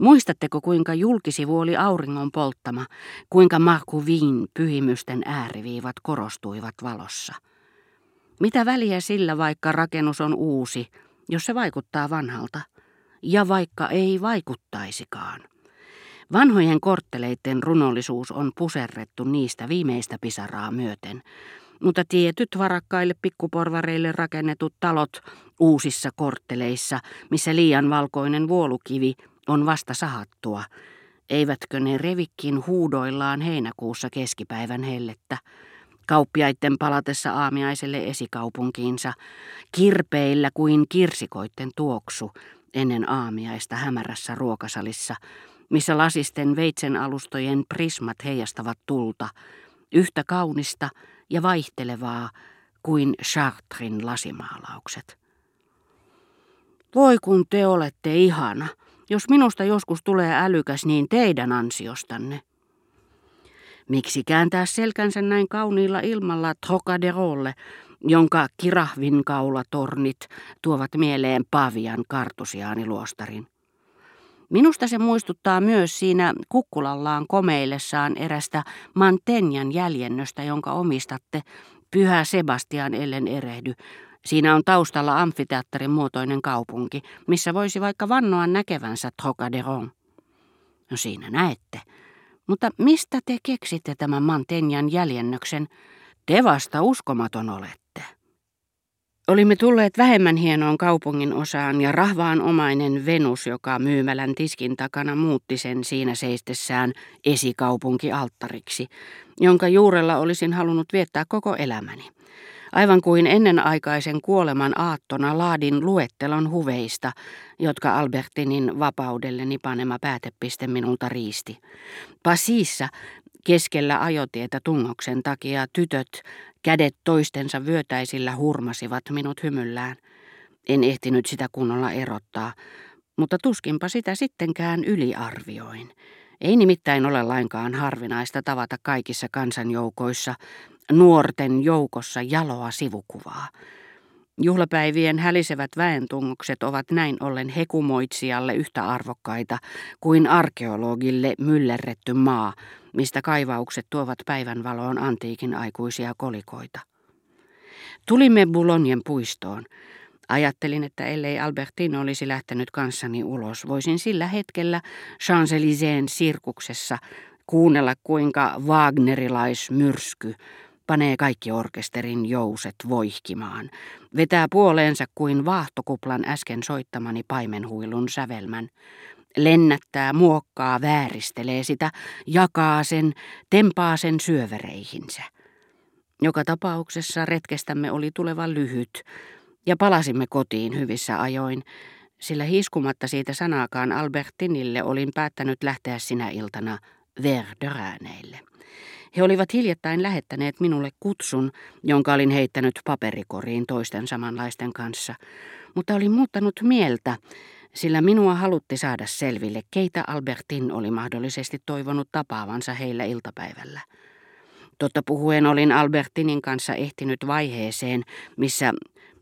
Muistatteko, kuinka julkisivu oli auringon polttama, kuinka Markuvin pyhimysten ääriviivat korostuivat valossa? Mitä väliä sillä, vaikka rakennus on uusi, jos se vaikuttaa vanhalta? Ja vaikka ei vaikuttaisikaan. Vanhojen kortteleiden runollisuus on puserrettu niistä viimeistä pisaraa myöten, mutta tietyt varakkaille pikkuporvareille rakennetut talot uusissa kortteleissa, missä liian valkoinen vuolukivi on vasta sahattua, eivätkö ne revikkin huudoillaan heinäkuussa keskipäivän hellettä, kauppiaitten palatessa aamiaiselle esikaupunkiinsa, kirpeillä kuin kirsikoitten tuoksu ennen aamiaista hämärässä ruokasalissa, missä lasisten veitsen alustojen prismat heijastavat tulta, yhtä kaunista ja vaihtelevaa kuin Chartrin lasimaalaukset. Voi kun te olette ihana, jos minusta joskus tulee älykäs, niin teidän ansiostanne. Miksi kääntää selkänsä näin kauniilla ilmalla Trocaderolle, jonka kirahvin kaulatornit tuovat mieleen Pavian kartusiaaniluostarin? Minusta se muistuttaa myös siinä kukkulallaan komeillessaan erästä Mantenjan jäljennöstä, jonka omistatte, Pyhä Sebastian ellen erehdy. Siinä on taustalla amfiteatterin muotoinen kaupunki, missä voisi vaikka vannoa näkevänsä Trocaderon. No siinä näette. Mutta mistä te keksitte tämän Mantenjan jäljennöksen? Te vasta uskomaton olette. Olimme tulleet vähemmän hienoon kaupungin osaan ja rahvaan omainen Venus, joka myymälän tiskin takana muutti sen siinä seistessään esikaupunkialttariksi, jonka juurella olisin halunnut viettää koko elämäni. Aivan kuin ennenaikaisen kuoleman aattona laadin luettelon huveista, jotka Albertinin vapaudelleni panema päätepiste minulta riisti. Pasiissa Keskellä ajotietä tungoksen takia tytöt, kädet toistensa vyötäisillä hurmasivat minut hymyllään. En ehtinyt sitä kunnolla erottaa, mutta tuskinpa sitä sittenkään yliarvioin. Ei nimittäin ole lainkaan harvinaista tavata kaikissa kansanjoukoissa, nuorten joukossa jaloa sivukuvaa. Juhlapäivien hälisevät väentungokset ovat näin ollen hekumoitsijalle yhtä arvokkaita kuin arkeologille myllerretty maa, mistä kaivaukset tuovat päivänvaloon antiikin aikuisia kolikoita. Tulimme Boulognen puistoon. Ajattelin, että ellei Albertino olisi lähtenyt kanssani ulos, voisin sillä hetkellä Champs-Élysées sirkuksessa kuunnella kuinka Wagnerilaismyrsky panee kaikki orkesterin jouset voihkimaan, vetää puoleensa kuin vaahtokuplan äsken soittamani paimenhuilun sävelmän, lennättää, muokkaa, vääristelee sitä, jakaa sen, tempaa sen syövereihinsä. Joka tapauksessa retkestämme oli tuleva lyhyt, ja palasimme kotiin hyvissä ajoin, sillä hiskumatta siitä sanaakaan Albertinille olin päättänyt lähteä sinä iltana Verdörääneille. He olivat hiljattain lähettäneet minulle kutsun, jonka olin heittänyt paperikoriin toisten samanlaisten kanssa, mutta olin muuttanut mieltä, sillä minua halutti saada selville, keitä Albertin oli mahdollisesti toivonut tapaavansa heillä iltapäivällä. Totta puhuen olin Albertinin kanssa ehtinyt vaiheeseen, missä,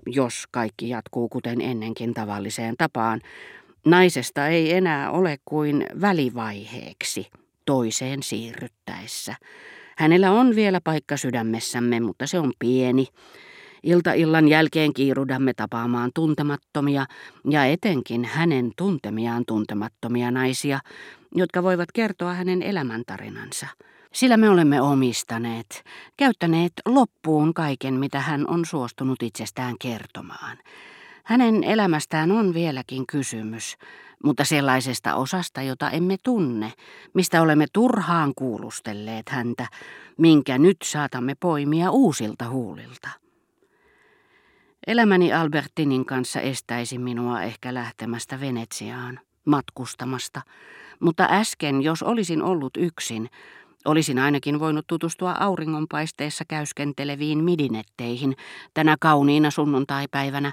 jos kaikki jatkuu kuten ennenkin tavalliseen tapaan, naisesta ei enää ole kuin välivaiheeksi toiseen siirryttäessä. Hänellä on vielä paikka sydämessämme, mutta se on pieni. Ilta-illan jälkeen kiirudamme tapaamaan tuntemattomia ja etenkin hänen tuntemiaan tuntemattomia naisia, jotka voivat kertoa hänen elämäntarinansa. Sillä me olemme omistaneet, käyttäneet loppuun kaiken, mitä hän on suostunut itsestään kertomaan. Hänen elämästään on vieläkin kysymys, mutta sellaisesta osasta, jota emme tunne, mistä olemme turhaan kuulustelleet häntä, minkä nyt saatamme poimia uusilta huulilta. Elämäni Albertinin kanssa estäisi minua ehkä lähtemästä Venetsiaan, matkustamasta, mutta äsken, jos olisin ollut yksin, olisin ainakin voinut tutustua auringonpaisteessa käyskenteleviin midinetteihin tänä kauniina sunnuntaipäivänä,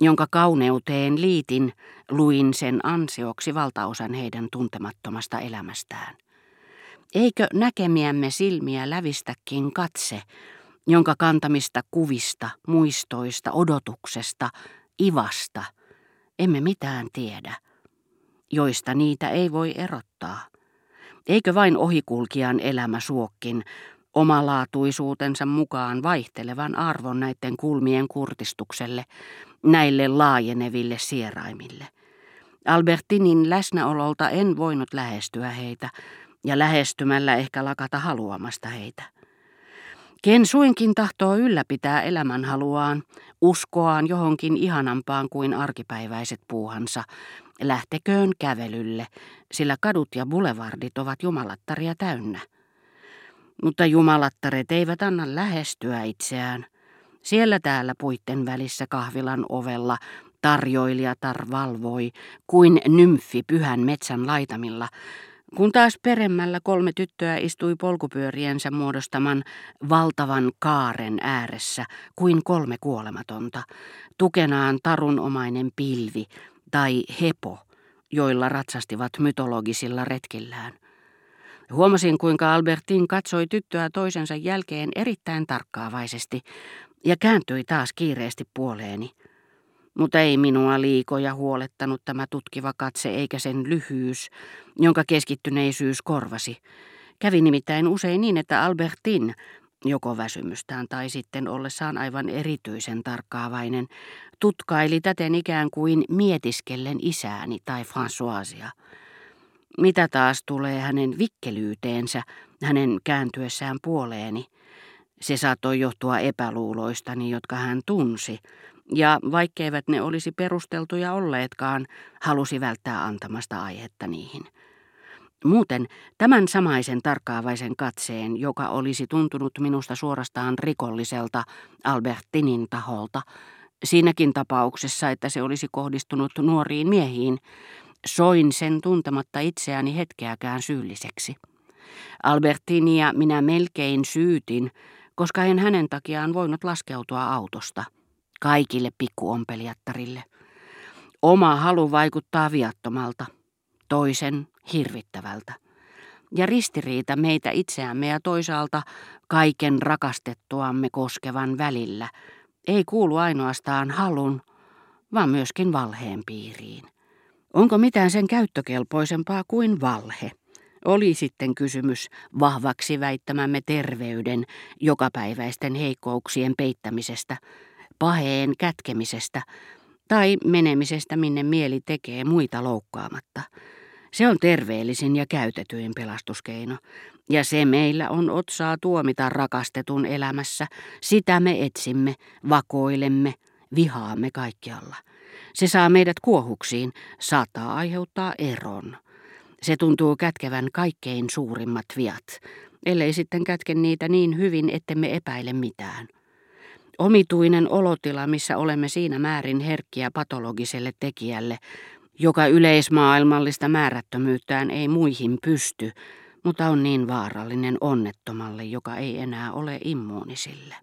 jonka kauneuteen liitin, luin sen ansioksi valtaosan heidän tuntemattomasta elämästään. Eikö näkemiämme silmiä lävistäkin katse, jonka kantamista kuvista, muistoista, odotuksesta, ivasta emme mitään tiedä. joista niitä ei voi erottaa. Eikö vain ohikulkijan elämä suokkin omalaatuisuutensa mukaan vaihtelevan arvon näiden kulmien kurtistukselle, näille laajeneville sieraimille. Albertinin läsnäololta en voinut lähestyä heitä, ja lähestymällä ehkä lakata haluamasta heitä. Ken suinkin tahtoo ylläpitää elämänhaluaan, uskoaan johonkin ihanampaan kuin arkipäiväiset puuhansa, lähteköön kävelylle, sillä kadut ja bulevardit ovat jumalattaria täynnä. Mutta jumalattaret eivät anna lähestyä itseään. Siellä täällä puitten välissä kahvilan ovella tarjoilijatar valvoi, kuin nymfi pyhän metsän laitamilla, kun taas peremmällä kolme tyttöä istui polkupyöriensä muodostaman valtavan kaaren ääressä kuin kolme kuolematonta, tukenaan tarunomainen pilvi tai hepo, joilla ratsastivat mytologisilla retkillään. Huomasin, kuinka Albertin katsoi tyttöä toisensa jälkeen erittäin tarkkaavaisesti ja kääntyi taas kiireesti puoleeni. Mutta ei minua liikoja huolettanut tämä tutkiva katse eikä sen lyhyys, jonka keskittyneisyys korvasi. Kävi nimittäin usein niin, että Albertin, joko väsymystään tai sitten ollessaan aivan erityisen tarkkaavainen, tutkaili täten ikään kuin mietiskellen isääni tai Françoisia. Mitä taas tulee hänen vikkelyyteensä, hänen kääntyessään puoleeni, se saattoi johtua epäluuloistani, jotka hän tunsi, ja vaikkeivät ne olisi perusteltuja olleetkaan, halusi välttää antamasta aihetta niihin. Muuten tämän samaisen tarkkaavaisen katseen, joka olisi tuntunut minusta suorastaan rikolliselta Albertinin taholta, siinäkin tapauksessa, että se olisi kohdistunut nuoriin miehiin, soin sen tuntematta itseäni hetkeäkään syylliseksi. Albertinia minä melkein syytin, koska en hänen takiaan voinut laskeutua autosta – kaikille pikkuompelijattarille. Oma halu vaikuttaa viattomalta, toisen hirvittävältä. Ja ristiriita meitä itseämme ja toisaalta kaiken rakastettuamme koskevan välillä ei kuulu ainoastaan halun, vaan myöskin valheen piiriin. Onko mitään sen käyttökelpoisempaa kuin valhe? Oli sitten kysymys vahvaksi väittämämme terveyden, jokapäiväisten heikkouksien peittämisestä – paheen kätkemisestä tai menemisestä minne mieli tekee muita loukkaamatta. Se on terveellisin ja käytetyin pelastuskeino, ja se meillä on otsaa tuomita rakastetun elämässä. Sitä me etsimme, vakoilemme, vihaamme kaikkialla. Se saa meidät kuohuksiin, saattaa aiheuttaa eron. Se tuntuu kätkevän kaikkein suurimmat viat, ellei sitten kätke niitä niin hyvin, ettemme epäile mitään. Omituinen olotila, missä olemme siinä määrin herkkiä patologiselle tekijälle, joka yleismaailmallista määrättömyyttään ei muihin pysty, mutta on niin vaarallinen onnettomalle, joka ei enää ole immuunisille.